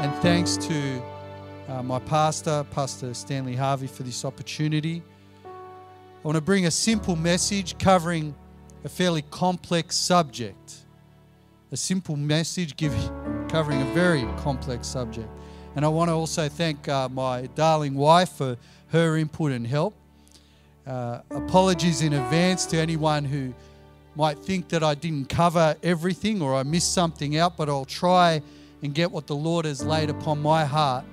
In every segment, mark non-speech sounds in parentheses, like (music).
And thanks to uh, my pastor, Pastor Stanley Harvey, for this opportunity. I want to bring a simple message covering a fairly complex subject. A simple message giving, covering a very complex subject. And I want to also thank uh, my darling wife for her input and help. Uh, apologies in advance to anyone who might think that I didn't cover everything or I missed something out, but I'll try and get what the Lord has laid upon my heart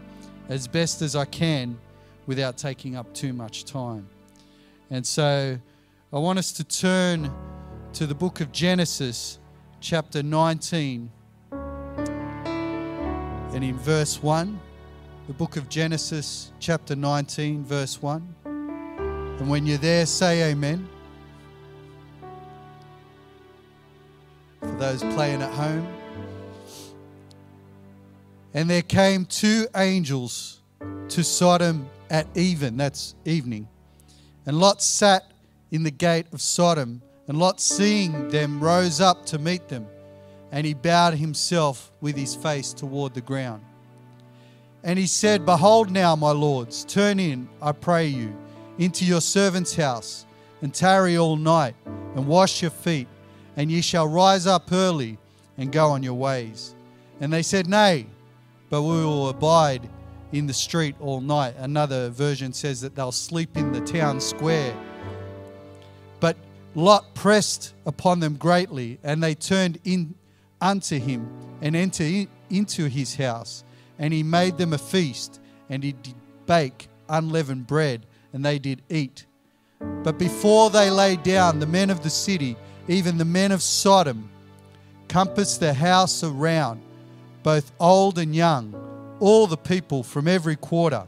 as best as I can without taking up too much time. And so I want us to turn to the book of Genesis, chapter 19, and in verse 1. The book of Genesis, chapter 19, verse 1. And when you're there, say amen. For those playing at home. And there came two angels to Sodom at even, that's evening. And Lot sat in the gate of Sodom, and Lot, seeing them, rose up to meet them, and he bowed himself with his face toward the ground. And he said, Behold now, my lords, turn in, I pray you, into your servant's house, and tarry all night, and wash your feet, and ye shall rise up early and go on your ways. And they said, Nay, but we will abide in the street all night. Another version says that they'll sleep in the town square. But Lot pressed upon them greatly, and they turned in unto him and entered into his house. And he made them a feast, and he did bake unleavened bread, and they did eat. But before they lay down, the men of the city, even the men of Sodom, compassed the house around, both old and young all the people from every quarter.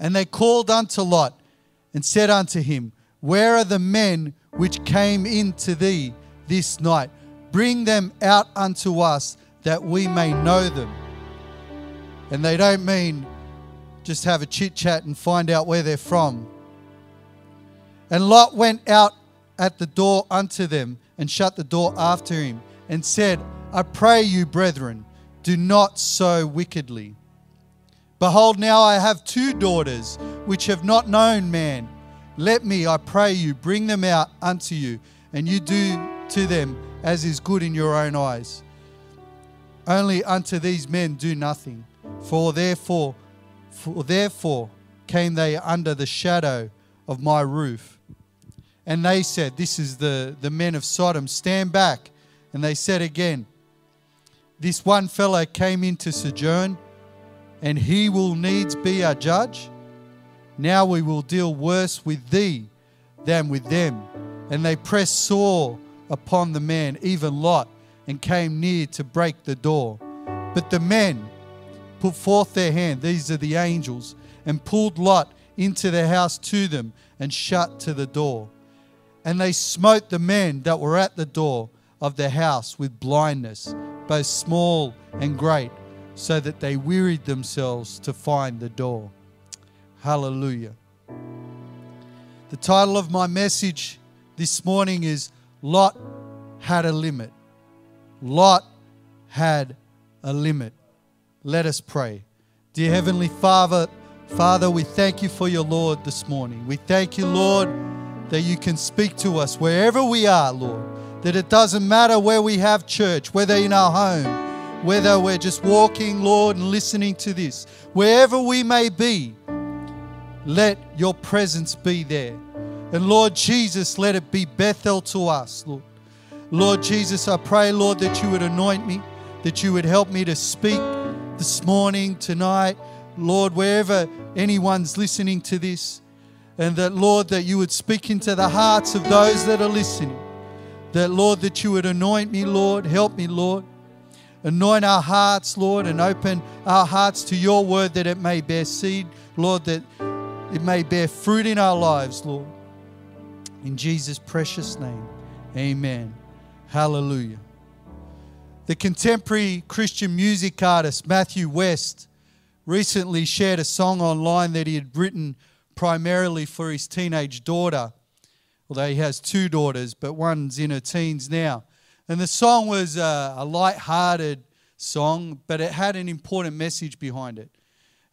And they called unto Lot and said unto him, Where are the men which came in to thee this night? Bring them out unto us that we may know them. And they don't mean just have a chit chat and find out where they're from. And Lot went out at the door unto them and shut the door after him and said, I pray you, brethren, do not so wickedly. Behold, now I have two daughters which have not known man. Let me, I pray you, bring them out unto you, and you do to them as is good in your own eyes. Only unto these men do nothing, for therefore, for therefore came they under the shadow of my roof. And they said, This is the, the men of Sodom, stand back. And they said again, this one fellow came in to sojourn, and he will needs be our judge. Now we will deal worse with thee than with them. And they pressed sore upon the man, even Lot, and came near to break the door. But the men put forth their hand, these are the angels, and pulled Lot into the house to them and shut to the door. And they smote the men that were at the door of the house with blindness both small and great, so that they wearied themselves to find the door. Hallelujah. The title of my message this morning is Lot had a limit. Lot had a limit. Let us pray. Dear Heavenly Father, Father, we thank you for your Lord this morning. We thank you, Lord, that you can speak to us wherever we are, Lord. That it doesn't matter where we have church, whether in our home, whether we're just walking, Lord, and listening to this, wherever we may be, let your presence be there. And Lord Jesus, let it be Bethel to us, Lord. Lord Jesus, I pray, Lord, that you would anoint me, that you would help me to speak this morning, tonight, Lord, wherever anyone's listening to this, and that, Lord, that you would speak into the hearts of those that are listening. That, Lord, that you would anoint me, Lord. Help me, Lord. Anoint our hearts, Lord, and open our hearts to your word that it may bear seed, Lord, that it may bear fruit in our lives, Lord. In Jesus' precious name, amen. Hallelujah. The contemporary Christian music artist Matthew West recently shared a song online that he had written primarily for his teenage daughter although he has two daughters, but one's in her teens now. And the song was a, a light-hearted song, but it had an important message behind it.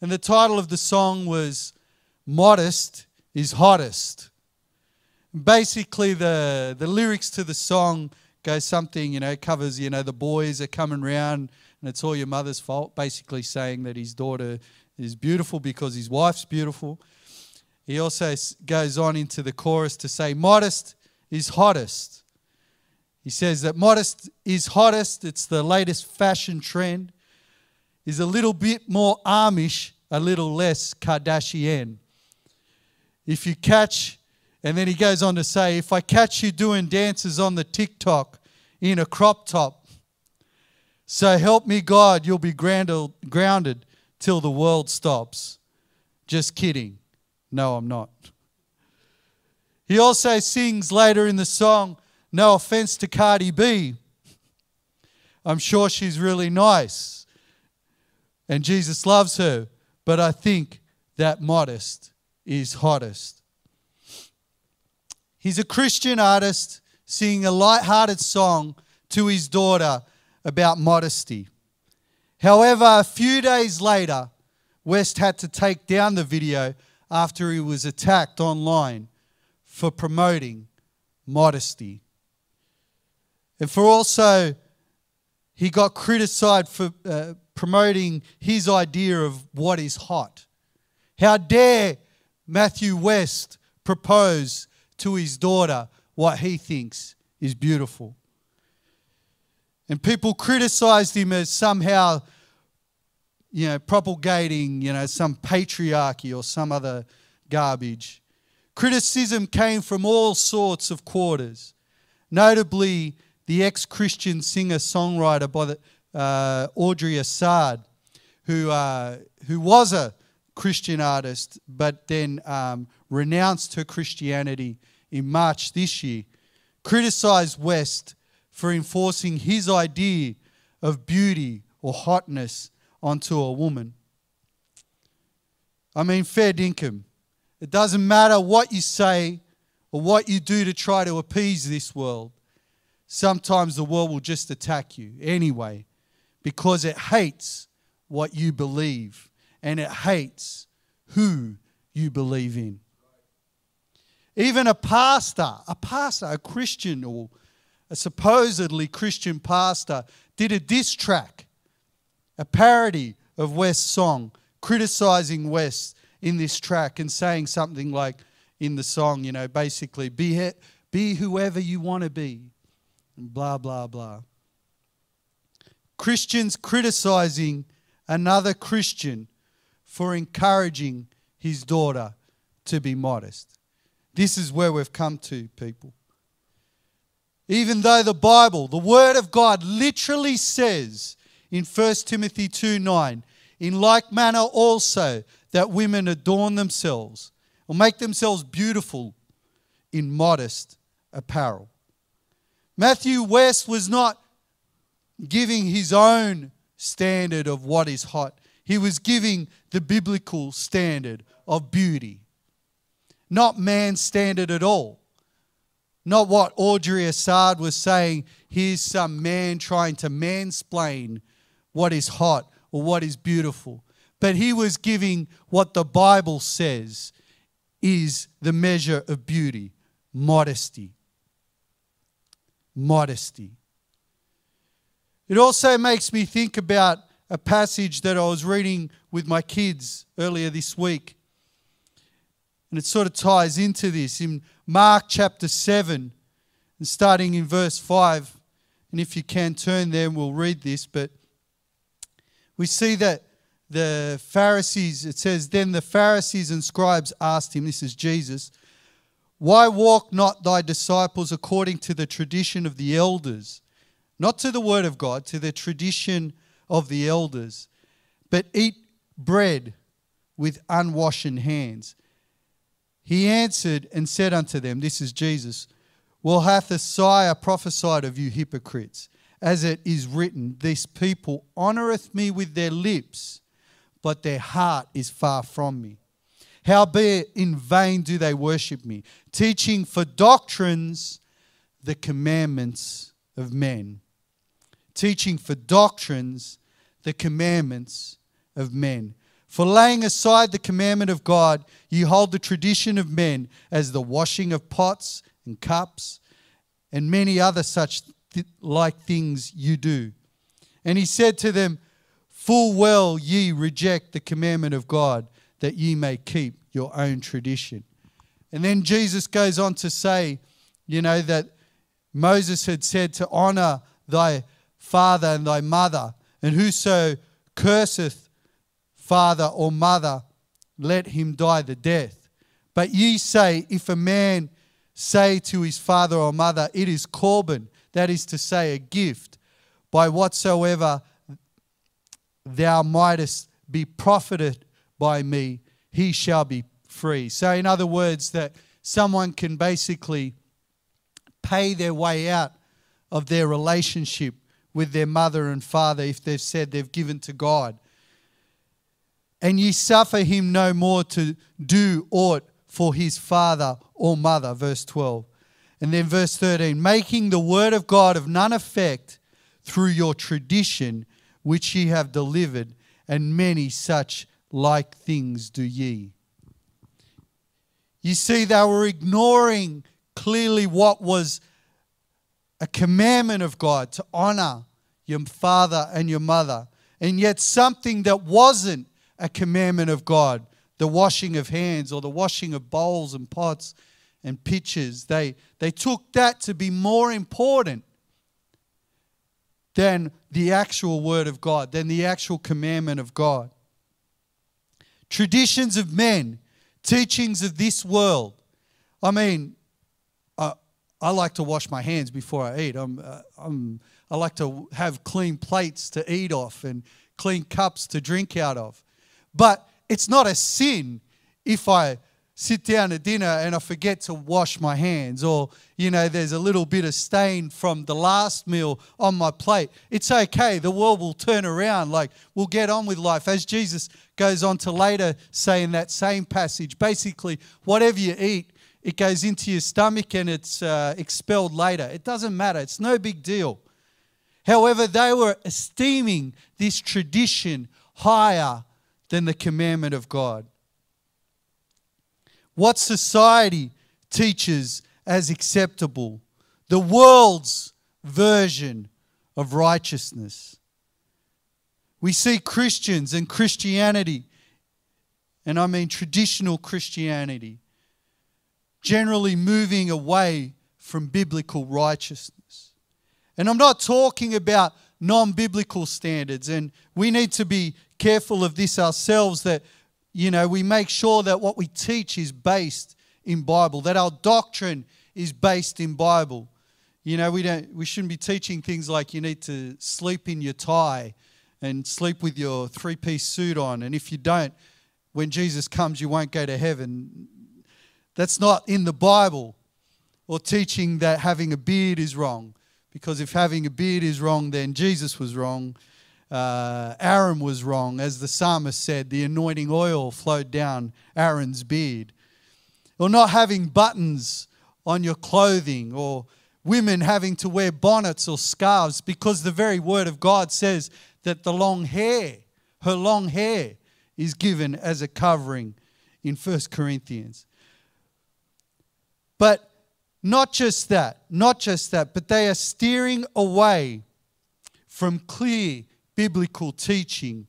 And the title of the song was Modest is Hottest. Basically, the, the lyrics to the song go something, you know, covers, you know, the boys are coming round and it's all your mother's fault, basically saying that his daughter is beautiful because his wife's beautiful. He also goes on into the chorus to say, Modest is hottest. He says that modest is hottest, it's the latest fashion trend, is a little bit more Amish, a little less Kardashian. If you catch, and then he goes on to say, if I catch you doing dances on the TikTok in a crop top, so help me God, you'll be grounded till the world stops. Just kidding. No, I'm not. He also sings later in the song, No offense to Cardi B. I'm sure she's really nice and Jesus loves her, but I think that modest is hottest. He's a Christian artist singing a light-hearted song to his daughter about modesty. However, a few days later, West had to take down the video after he was attacked online for promoting modesty. And for also, he got criticized for uh, promoting his idea of what is hot. How dare Matthew West propose to his daughter what he thinks is beautiful? And people criticized him as somehow, you know, propagating, you know, some patriarchy or some other garbage. Criticism came from all sorts of quarters, notably the ex Christian singer songwriter by the, uh, Audrey Assad, who, uh, who was a Christian artist but then um, renounced her Christianity in March this year, criticized West for enforcing his idea of beauty or hotness onto a woman. I mean, fair dinkum. It doesn't matter what you say or what you do to try to appease this world. Sometimes the world will just attack you anyway because it hates what you believe and it hates who you believe in. Even a pastor, a pastor, a Christian or a supposedly Christian pastor, did a diss track, a parody of West's song, criticizing West in this track and saying something like in the song, you know, basically, be, be whoever you want to be, and blah, blah, blah. Christians criticizing another Christian for encouraging his daughter to be modest. This is where we've come to, people. Even though the Bible, the Word of God, literally says in 1 Timothy 2 9, in like manner also that women adorn themselves or make themselves beautiful in modest apparel. Matthew West was not giving his own standard of what is hot, he was giving the biblical standard of beauty, not man's standard at all. Not what Audrey Assad was saying, here's some man trying to mansplain what is hot or what is beautiful. But he was giving what the Bible says is the measure of beauty modesty. Modesty. It also makes me think about a passage that I was reading with my kids earlier this week. And it sort of ties into this in Mark chapter 7, and starting in verse 5. And if you can turn there, we'll read this. But we see that the Pharisees, it says, Then the Pharisees and scribes asked him, this is Jesus, Why walk not thy disciples according to the tradition of the elders? Not to the word of God, to the tradition of the elders, but eat bread with unwashen hands. He answered and said unto them, This is Jesus, Well hath Isaiah prophesied of you hypocrites, as it is written, This people honoureth me with their lips, but their heart is far from me. Howbeit in vain do they worship me, teaching for doctrines the commandments of men teaching for doctrines the commandments of men. For laying aside the commandment of God, ye hold the tradition of men as the washing of pots and cups and many other such like things you do. And he said to them, Full well ye reject the commandment of God, that ye may keep your own tradition. And then Jesus goes on to say, you know, that Moses had said to honor thy father and thy mother, and whoso curseth father or mother, let him die the death. But ye say, if a man say to his father or mother, It is Corban, that is to say, a gift, by whatsoever thou mightest be profited by me, he shall be free. So, in other words, that someone can basically pay their way out of their relationship with their mother and father if they've said they've given to God. And ye suffer him no more to do aught for his father or mother. Verse 12. And then verse 13 making the word of God of none effect through your tradition which ye have delivered, and many such like things do ye. You see, they were ignoring clearly what was a commandment of God to honor your father and your mother, and yet something that wasn't a commandment of God, the washing of hands or the washing of bowls and pots and pitchers, they, they took that to be more important than the actual word of God, than the actual commandment of God. Traditions of men, teachings of this world. I mean, uh, I like to wash my hands before I eat. I'm, uh, I'm, I like to have clean plates to eat off and clean cups to drink out of. But it's not a sin if I sit down at dinner and I forget to wash my hands, or, you know, there's a little bit of stain from the last meal on my plate. It's okay. The world will turn around. Like, we'll get on with life. As Jesus goes on to later say in that same passage, basically, whatever you eat, it goes into your stomach and it's uh, expelled later. It doesn't matter, it's no big deal. However, they were esteeming this tradition higher than the commandment of God what society teaches as acceptable, the world's version of righteousness. We see Christians and Christianity, and I mean traditional Christianity, generally moving away from biblical righteousness. And I'm not talking about non biblical standards, and we need to be careful of this ourselves that you know, we make sure that what we teach is based in Bible, that our doctrine is based in Bible. You know, we don't we shouldn't be teaching things like you need to sleep in your tie and sleep with your three-piece suit on and if you don't when Jesus comes you won't go to heaven. That's not in the Bible. Or teaching that having a beard is wrong because if having a beard is wrong then Jesus was wrong uh, Aaron was wrong. As the psalmist said, the anointing oil flowed down Aaron's beard. Or not having buttons on your clothing, or women having to wear bonnets or scarves, because the very word of God says that the long hair, her long hair, is given as a covering in 1 Corinthians. But not just that, not just that, but they are steering away from clear biblical teaching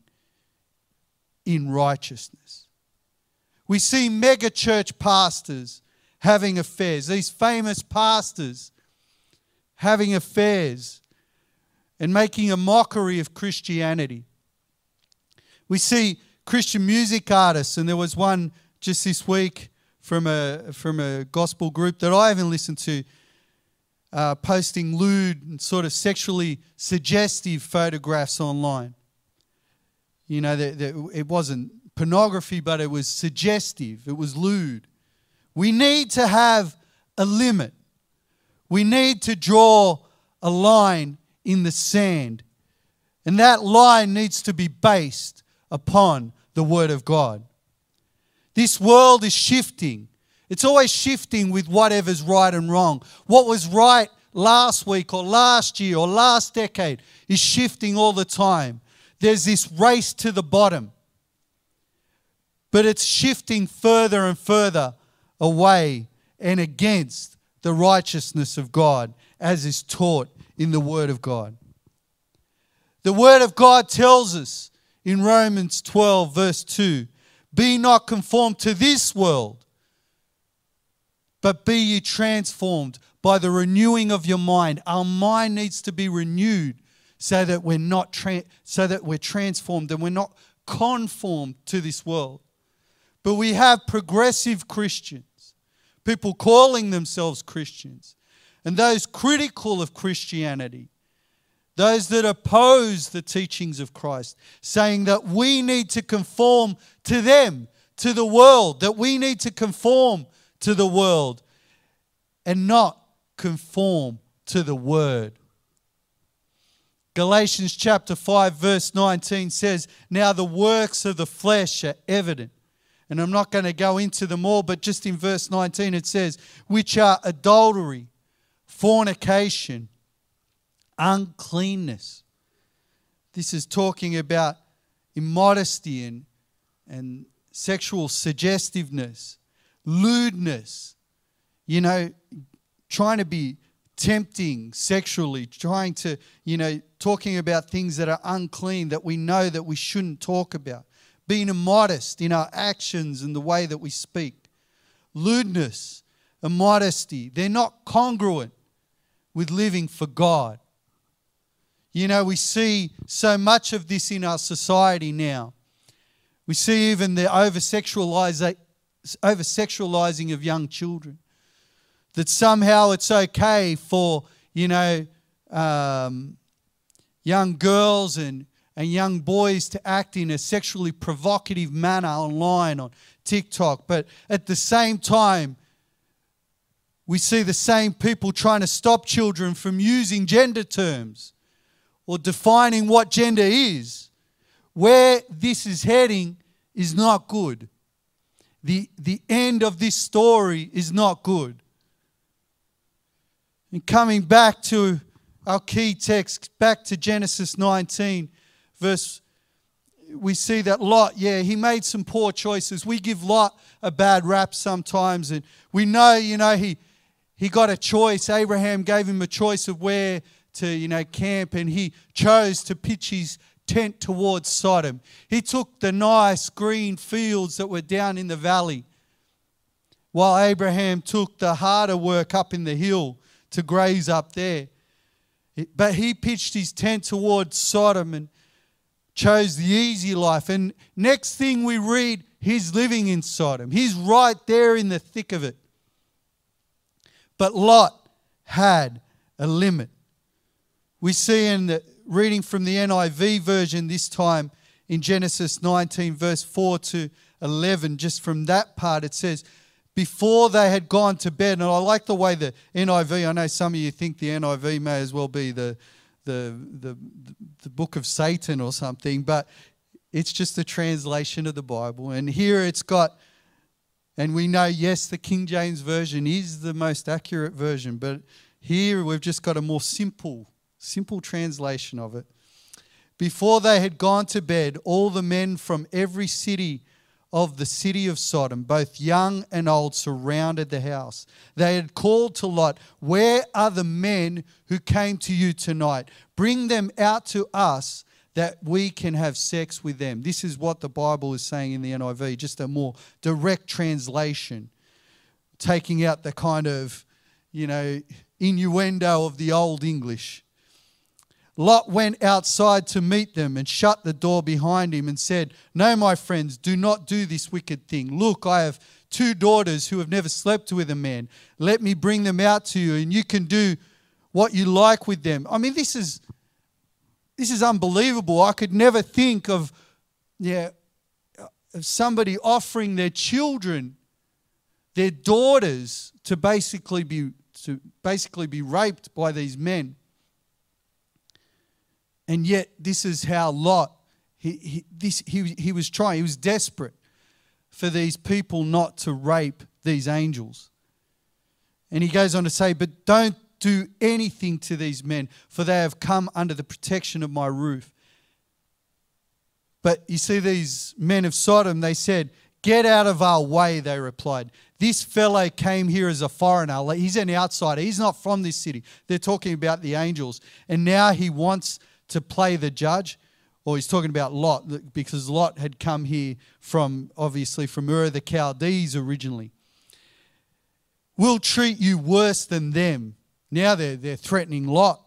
in righteousness. We see mega church pastors having affairs, these famous pastors having affairs and making a mockery of Christianity. We see Christian music artists, and there was one just this week from a, from a gospel group that I haven't listened to uh, posting lewd and sort of sexually suggestive photographs online. You know, that, that it wasn't pornography, but it was suggestive, it was lewd. We need to have a limit. We need to draw a line in the sand. And that line needs to be based upon the Word of God. This world is shifting. It's always shifting with whatever's right and wrong. What was right last week or last year or last decade is shifting all the time. There's this race to the bottom, but it's shifting further and further away and against the righteousness of God as is taught in the Word of God. The Word of God tells us in Romans 12, verse 2 Be not conformed to this world, but be ye transformed by the renewing of your mind. Our mind needs to be renewed so that we're not tra- so that we're transformed and we're not conformed to this world. But we have progressive Christians, people calling themselves Christians, and those critical of Christianity, those that oppose the teachings of Christ, saying that we need to conform to them, to the world, that we need to conform to the world and not conform to the word. Galatians chapter 5, verse 19 says, Now the works of the flesh are evident. And I'm not going to go into them all, but just in verse 19 it says, Which are adultery, fornication, uncleanness. This is talking about immodesty and, and sexual suggestiveness, lewdness, you know, trying to be tempting sexually, trying to, you know, talking about things that are unclean that we know that we shouldn't talk about, being immodest in our actions and the way that we speak, lewdness, immodesty, they're not congruent with living for God. You know, we see so much of this in our society now. We see even the over sexualizing of young children that somehow it's okay for, you know, um, young girls and, and young boys to act in a sexually provocative manner online on TikTok. But at the same time, we see the same people trying to stop children from using gender terms or defining what gender is. Where this is heading is not good. The, the end of this story is not good. And coming back to our key text, back to Genesis 19, verse, we see that Lot, yeah, he made some poor choices. We give Lot a bad rap sometimes, and we know, you know, he he got a choice. Abraham gave him a choice of where to, you know, camp, and he chose to pitch his tent towards Sodom. He took the nice green fields that were down in the valley, while Abraham took the harder work up in the hill to graze up there. But he pitched his tent towards Sodom and chose the easy life. And next thing we read, he's living in Sodom. He's right there in the thick of it. But Lot had a limit. We see in the reading from the NIV version this time in Genesis 19, verse 4 to 11, just from that part, it says, before they had gone to bed. And I like the way the NIV, I know some of you think the NIV may as well be the, the, the, the book of Satan or something, but it's just a translation of the Bible. And here it's got, and we know, yes, the King James Version is the most accurate version, but here we've just got a more simple, simple translation of it. Before they had gone to bed, all the men from every city of the city of Sodom, both young and old, surrounded the house. They had called to Lot, Where are the men who came to you tonight? Bring them out to us that we can have sex with them. This is what the Bible is saying in the NIV, just a more direct translation, taking out the kind of, you know, innuendo of the old English. Lot went outside to meet them and shut the door behind him and said, No, my friends, do not do this wicked thing. Look, I have two daughters who have never slept with a man. Let me bring them out to you, and you can do what you like with them. I mean, this is this is unbelievable. I could never think of yeah of somebody offering their children, their daughters, to basically be to basically be raped by these men. And yet, this is how Lot, he, he, this, he, he was trying, he was desperate for these people not to rape these angels. And he goes on to say, But don't do anything to these men, for they have come under the protection of my roof. But you see, these men of Sodom, they said, Get out of our way, they replied. This fellow came here as a foreigner. He's an outsider. He's not from this city. They're talking about the angels. And now he wants to play the judge. Or he's talking about Lot, because Lot had come here from, obviously, from Ur the Chaldees originally. We'll treat you worse than them. Now they're, they're threatening Lot.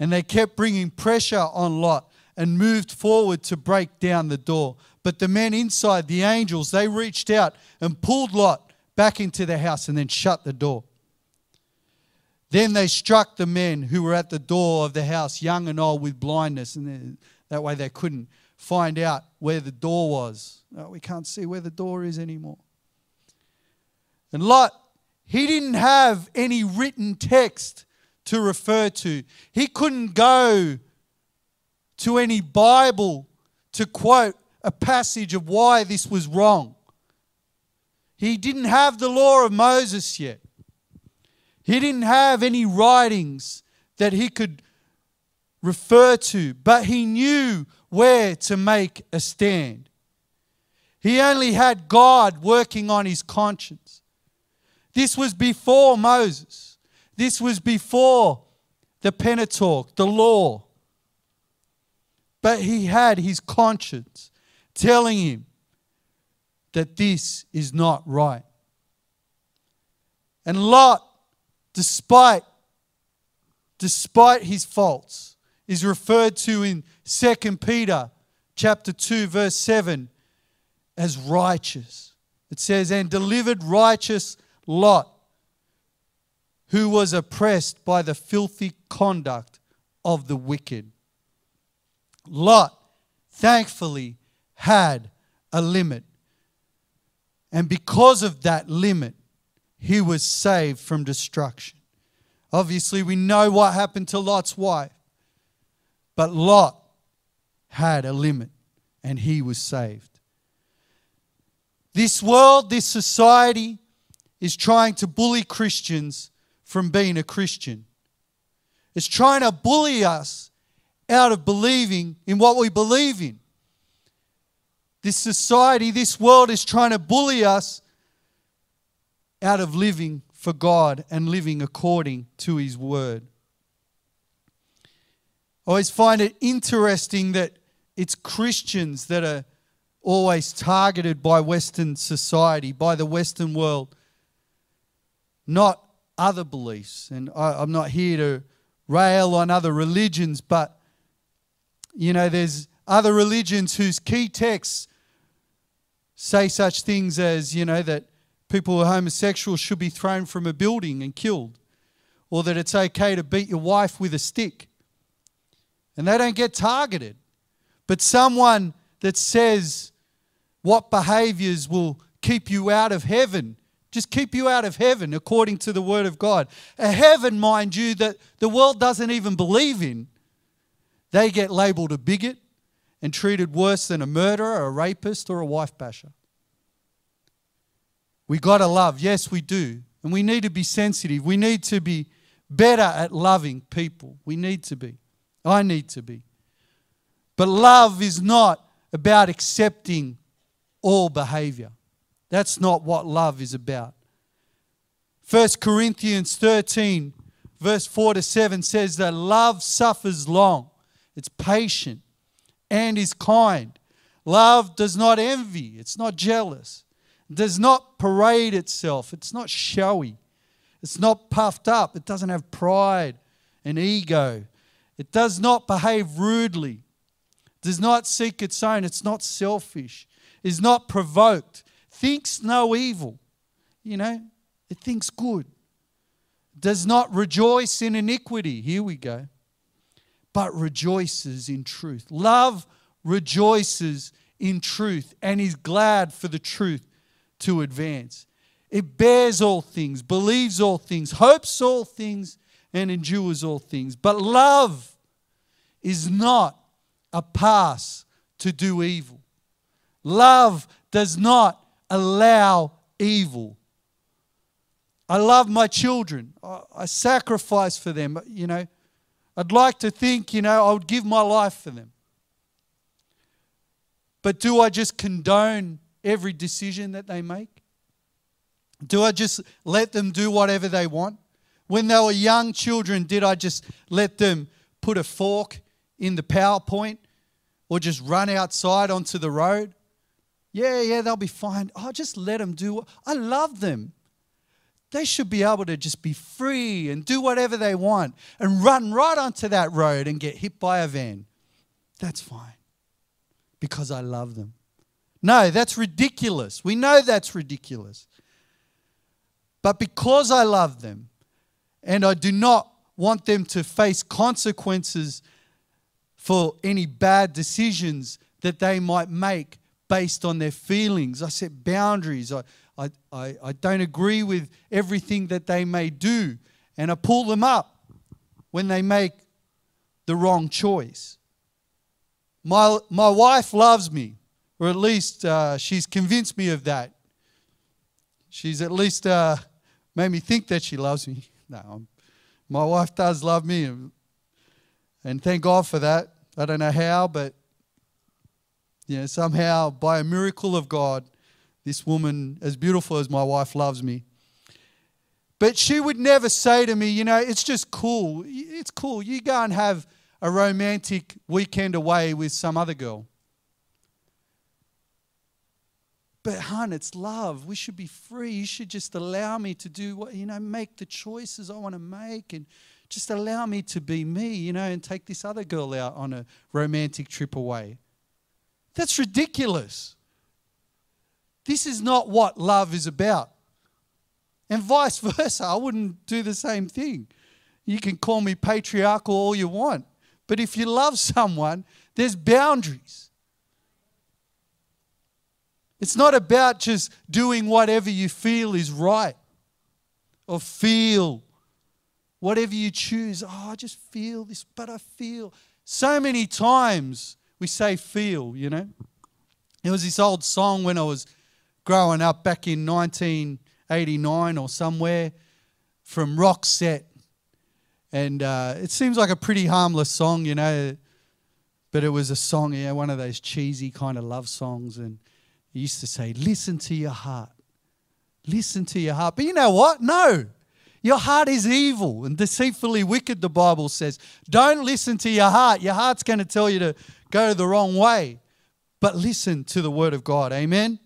And they kept bringing pressure on Lot and moved forward to break down the door. But the men inside, the angels, they reached out and pulled Lot back into the house and then shut the door. Then they struck the men who were at the door of the house, young and old, with blindness, and that way they couldn't find out where the door was. We can't see where the door is anymore. And Lot, he didn't have any written text to refer to. He couldn't go to any Bible to quote a passage of why this was wrong. He didn't have the law of Moses yet. He didn't have any writings that he could refer to, but he knew where to make a stand. He only had God working on his conscience. This was before Moses. This was before the Pentateuch, the law. But he had his conscience telling him that this is not right. And Lot, despite, despite his faults, is referred to in 2 Peter chapter 2, verse 7 as righteous. It says, and delivered righteous Lot, who was oppressed by the filthy conduct of the wicked. Lot, thankfully, had a limit. And because of that limit, he was saved from destruction. Obviously, we know what happened to Lot's wife. But Lot had a limit and he was saved. This world, this society is trying to bully Christians from being a Christian. It's trying to bully us out of believing in what we believe in. This society, this world is trying to bully us out of living for God and living according to His Word. I always find it interesting that it's Christians that are always targeted by Western society, by the Western world, not other beliefs. And I, am not here to rail on other religions, but you know, there's other religions whose key texts say such things as, you know, that people who are homosexual should be thrown from a building and killed, or that it's okay to beat your wife with a stick. And they don't get targeted. But someone that says what behaviors will keep you out of heaven, just keep you out of heaven according to the word of God. A heaven, mind you, that the world doesn't even believe in. They get labeled a bigot and treated worse than a murderer, a rapist, or a wife basher. We got to love. Yes, we do. And we need to be sensitive. We need to be better at loving people. We need to be. I need to be. But love is not about accepting all behavior. That's not what love is about. 1 Corinthians 13, verse 4 to 7 says that love suffers long it's patient, and is kind. Love does not envy, it's not jealous, does not parade itself, it's not showy, it's not puffed up, it doesn't have pride and ego, it does not behave rudely, does not seek its own, it's not selfish, is not provoked, thinks no evil, you know, it thinks good, does not rejoice in iniquity. Here we go. But rejoices in truth. Love rejoices in truth and is glad for the truth to advance. It bears all things, believes all things, hopes all things, and endures all things. But love is not a pass to do evil. Love does not allow evil. I love my children. I, sacrifice for them. You know, I'd like to think, you know, I would give my life for them. But do I just condone every decision that they make? Do I just let them do whatever they want? When they were young children, did I just let them put a fork in the PowerPoint or just run outside onto the road? Yeah, yeah, they'll be fine. I oh, just let them do. I love them. They should be able to just be free and do whatever they want and run right onto that road and get hit by a van. That's fine because I love them. No, that's ridiculous. We know that's ridiculous. But because I love them and I do not want them to face consequences for any bad decisions that they might make based on their feelings, I set boundaries. I, I, I, I don't agree with everything that they may do, and I pull them up when they make the wrong choice. My, my wife loves me, or at least uh, she's convinced me of that. She's at least uh, made me think that she loves me. (laughs) No, I'm, my wife does love me, and, and thank God for that. I don't know how, but you know, somehow by a miracle of God, this woman, as beautiful as my wife, loves me. But she would never say to me, you know, it's just cool. It's cool. You go and have a romantic weekend away with some other girl. But, hon, it's love. We should be free. You should just allow me to do what, you know, make the choices I want to make and just allow me to be me, you know, and take this other girl out on a romantic trip away. That's ridiculous. This is not what love is about. And vice versa, I wouldn't do the same thing. You can call me patriarchal all you want, but if you love someone, there's boundaries. It's not about just doing whatever you feel is right or feel whatever you choose. Oh, I just feel this, but I feel. So many times we say feel, you know. There was this old song when I was growing up back in 1989 or somewhere from Roxette. And uh, it seems like a pretty harmless song, you know, but it was a song, yeah, one of those cheesy kind of love songs. And he used to say, Listen to your heart. Listen to your heart. But you know what? No. Your heart is evil and deceitfully wicked, the Bible says. Don't listen to your heart. Your heart's going to tell you to go the wrong way. But listen to the word of God. Amen.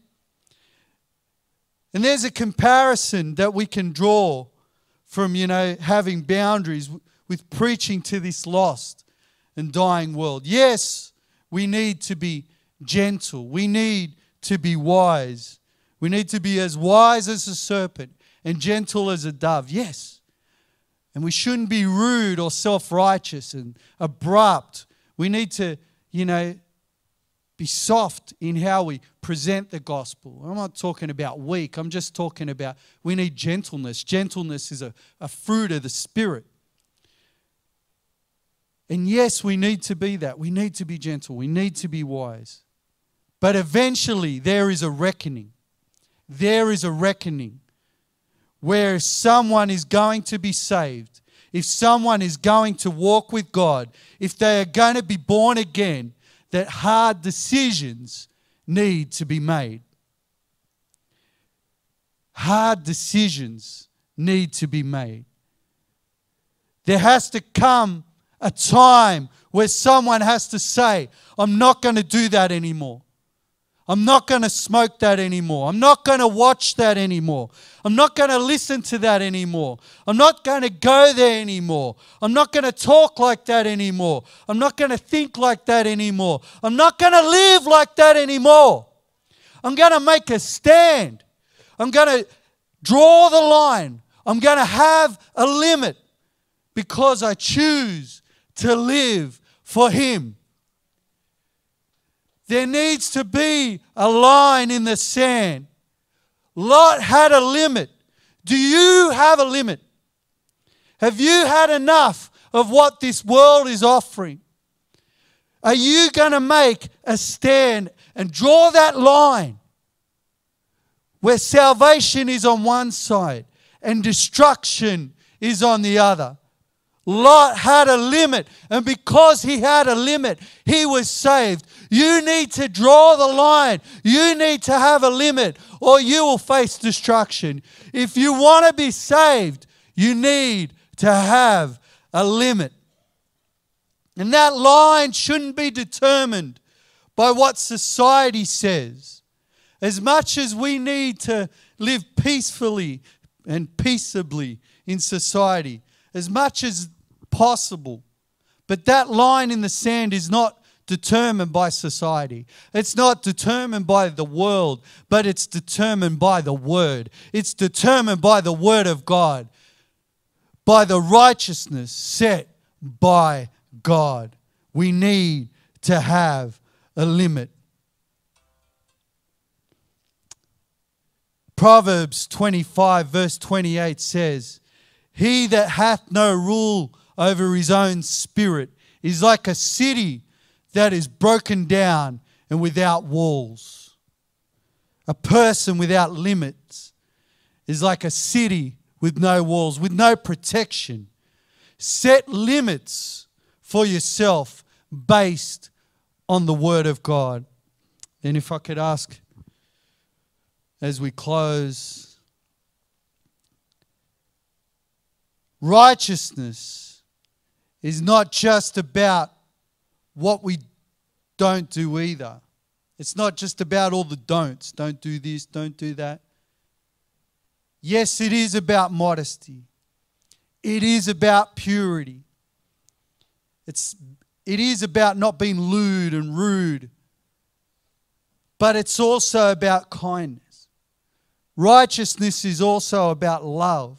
And there's a comparison that we can draw from, you know, having boundaries with preaching to this lost and dying world. Yes, we need to be gentle. We need to be wise. We need to be as wise as a serpent and gentle as a dove. Yes. And we shouldn't be rude or self righteous and abrupt. We need to, you know, be soft in how we present the gospel. I'm not talking about weak, I'm just talking about we need gentleness. Gentleness is a, a fruit of the Spirit. And yes, we need to be that. We need to be gentle. We need to be wise. But eventually, there is a reckoning. There is a reckoning where someone is going to be saved, if someone is going to walk with God, if they are going to be born again, that hard decisions need to be made. Hard decisions need to be made. There has to come a time where someone has to say, I'm not going to do that anymore. I'm not going to smoke that anymore. I'm not going to watch that anymore. I'm not going to listen to that anymore. I'm not going to go there anymore. I'm not going to talk like that anymore. I'm not going to think like that anymore. I'm not going to live like that anymore. I'm going to make a stand. I'm going to draw the line. I'm going to have a limit because I choose to live for Him. There needs to be a line in the sand. Lot had a limit. Do you have a limit? Have you had enough of what this world is offering? Are you going to make a stand and draw that line where salvation is on one side and destruction is on the other. Lot had a limit, and because he had a limit, he was saved. You need to draw the line. You need to have a limit, or you will face destruction. If you want to be saved, you need to have a limit. And that line shouldn't be determined by what society says. As much as we need to live peacefully and peaceably in society, as much as possible. But that line in the sand is not determined by society. It's not determined by the world, but it's determined by the Word. It's determined by the Word of God, by the righteousness set by God. We need to have a limit. Proverbs 25, verse 28 says, He that hath no rule over his own spirit is like a city that is broken down and without walls. A person without limits is like a city with no walls, with no protection. Set limits for yourself based on the Word of God. And if I could ask as we close, righteousness is not just about what we don't do either. It's not just about all the don'ts. Don't do this, don't do that. Yes, it is about modesty. It is about purity. It's, it is about not being lewd and rude. But it's also about kindness. Righteousness is also about love.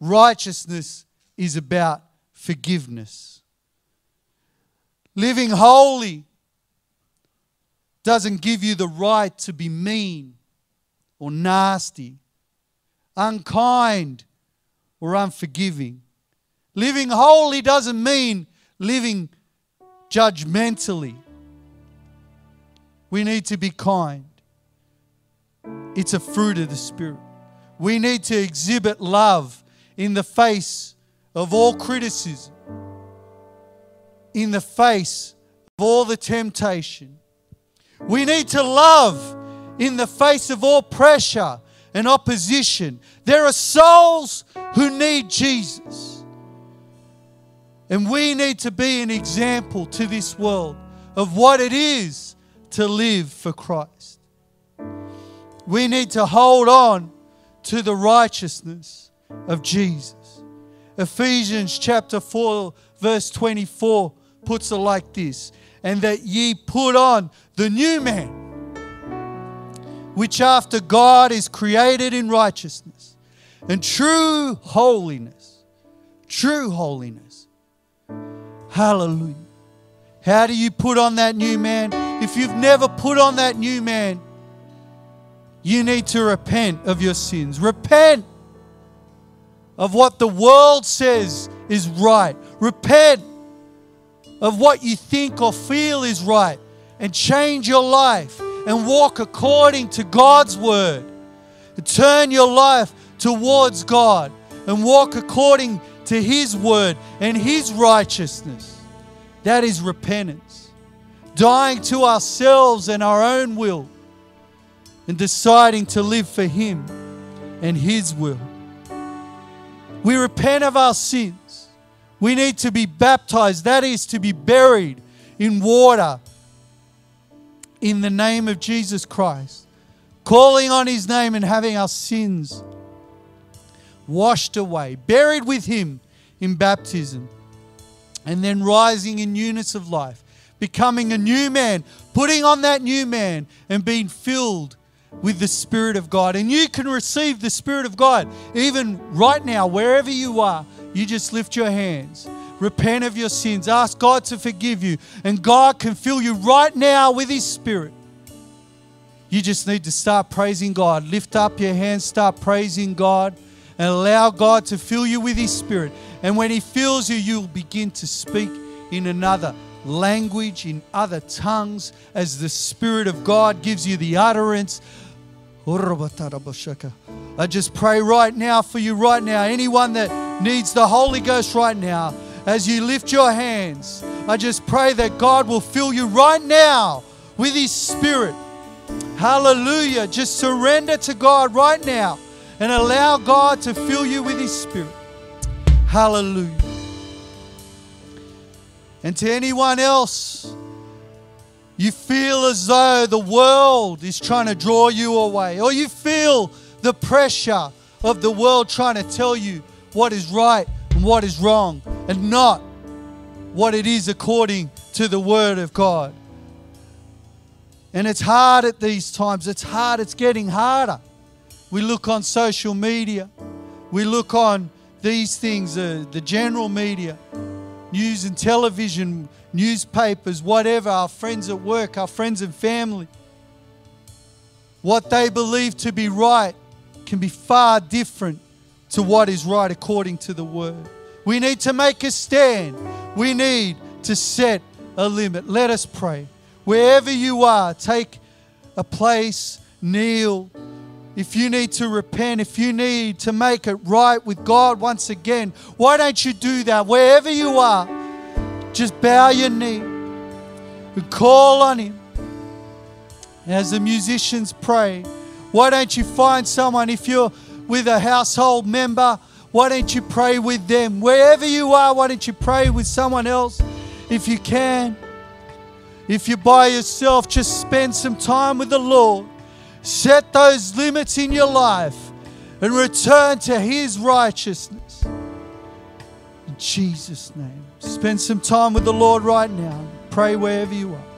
Righteousness is about forgiveness. Living holy doesn't give you the right to be mean or nasty, unkind or unforgiving. Living holy doesn't mean living judgmentally. We need to be kind. It's a fruit of the Spirit. We need to exhibit love in the face of all criticism, in the face of all the temptation. We need to love in the face of all pressure and opposition. There are souls who need Jesus. And we need to be an example to this world of what it is to live for Christ. We need to hold on to the righteousness of Jesus. Ephesians chapter 4, verse 24 puts it like this And that ye put on the new man, which after God is created in righteousness and true holiness. True holiness. Hallelujah. How do you put on that new man? If you've never put on that new man, you need to repent of your sins. Repent of what the world says is right. Repent of what you think or feel is right and change your life and walk according to God's word. Turn your life towards God and walk according to His word and His righteousness. That is repentance. Dying to ourselves and our own will and deciding to live for Him and His will. We repent of our sins. We need to be baptized, that is, to be buried in water in the name of Jesus Christ, calling on His name and having our sins washed away, buried with Him in baptism, and then rising in newness of life, becoming a new man, putting on that new man, and being filled with the Spirit of God. And you can receive the Spirit of God even right now, wherever you are. You just lift your hands, repent of your sins, ask God to forgive you, and God can fill you right now with His Spirit. You just need to start praising God. Lift up your hands, start praising God, and allow God to fill you with His Spirit. And when He fills you, you'll begin to speak in another language, in other tongues, as the Spirit of God gives you the utterance I just pray right now for you, right now. Anyone that needs the Holy Ghost right now, as you lift your hands, I just pray that God will fill you right now with His Spirit. Hallelujah. Just surrender to God right now and allow God to fill you with His Spirit. Hallelujah. And to anyone else, you feel as though the world is trying to draw you away, or you feel the pressure of the world trying to tell you what is right and what is wrong, and not what it is according to the Word of God. And it's hard at these times. It's hard. It's getting harder. We look on social media. We look on these things, uh, the general media, news and television, newspapers, whatever, our friends at work, our friends and family. What they believe to be right can be far different to what is right according to the Word. We need to make a stand. We need to set a limit. Let us pray. Wherever you are, take a place, kneel. If you need to repent, if you need to make it right with God once again, why don't you do that? Wherever you are, just bow your knee and call on Him. As the musicians pray, why don't you find someone? If you're with a household member, why don't you pray with them? Wherever you are, why don't you pray with someone else if you can? If you're by yourself, just spend some time with the Lord. Set those limits in your life and return to His righteousness. In Jesus' name. Spend some time with the Lord right now. Pray wherever you are.